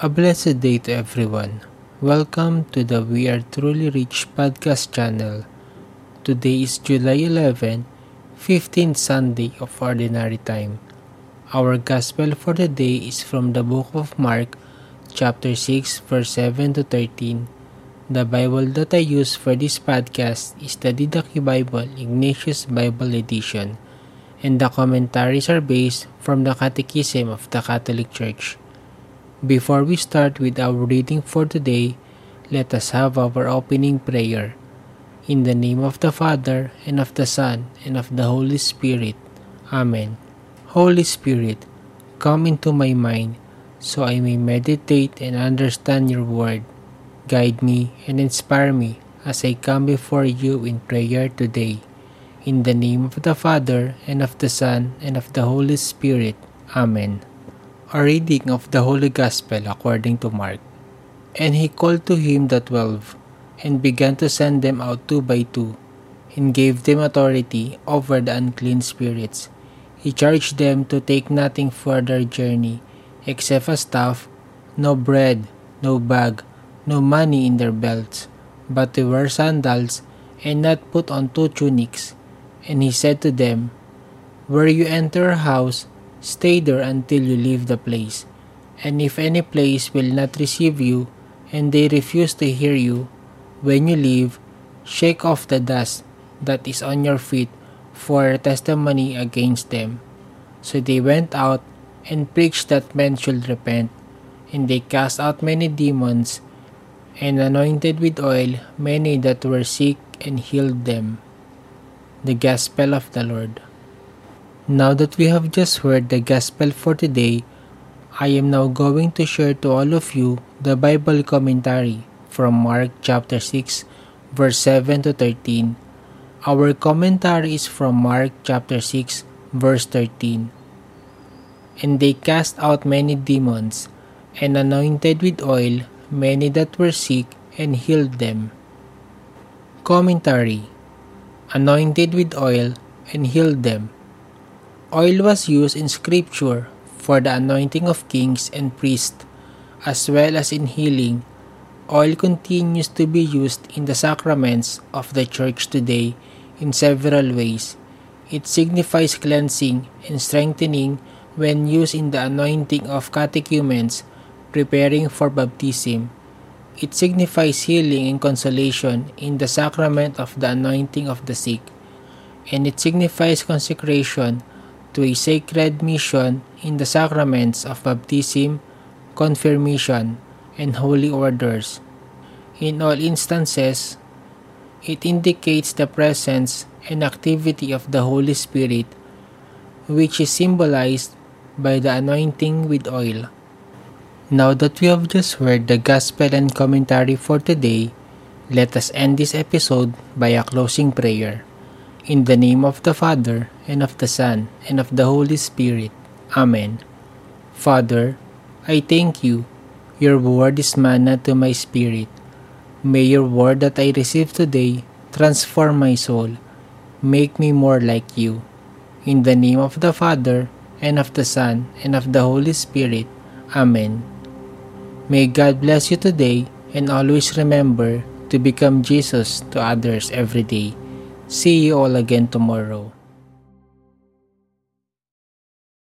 A blessed day to everyone. Welcome to the We Are Truly Rich podcast channel. Today is July 11, 15th Sunday of Ordinary Time. Our gospel for the day is from the book of Mark, chapter 6, verse 7 to 13. The Bible that I use for this podcast is the Didache Bible Ignatius Bible Edition, and the commentaries are based from the Catechism of the Catholic Church. Before we start with our reading for today, let us have our opening prayer. In the name of the Father, and of the Son, and of the Holy Spirit. Amen. Holy Spirit, come into my mind so I may meditate and understand your word. Guide me and inspire me as I come before you in prayer today. In the name of the Father, and of the Son, and of the Holy Spirit. Amen. A reading of the Holy Gospel according to Mark. And he called to him the twelve, and began to send them out two by two, and gave them authority over the unclean spirits. He charged them to take nothing for their journey, except a staff, no bread, no bag, no money in their belts, but to wear sandals, and not put on two tunics. And he said to them, Where you enter a house, Stay there until you leave the place. And if any place will not receive you, and they refuse to hear you, when you leave, shake off the dust that is on your feet for a testimony against them. So they went out and preached that men should repent, and they cast out many demons, and anointed with oil many that were sick and healed them. The Gospel of the Lord. Now that we have just heard the Gospel for today, I am now going to share to all of you the Bible commentary from Mark chapter 6, verse 7 to 13. Our commentary is from Mark chapter 6, verse 13. And they cast out many demons, and anointed with oil many that were sick, and healed them. Commentary Anointed with oil, and healed them. Oil was used in scripture for the anointing of kings and priests, as well as in healing. Oil continues to be used in the sacraments of the church today in several ways. It signifies cleansing and strengthening when used in the anointing of catechumens preparing for baptism. It signifies healing and consolation in the sacrament of the anointing of the sick, and it signifies consecration to a sacred mission in the sacraments of baptism, confirmation, and holy orders. In all instances, it indicates the presence and activity of the Holy Spirit, which is symbolized by the anointing with oil. Now that we have just heard the Gospel and commentary for today, let us end this episode by a closing prayer. In the name of the Father, and of the Son, and of the Holy Spirit. Amen. Father, I thank you. Your word is manna to my spirit. May your word that I receive today transform my soul. Make me more like you. In the name of the Father, and of the Son, and of the Holy Spirit. Amen. May God bless you today and always remember to become Jesus to others every day. See you all again tomorrow.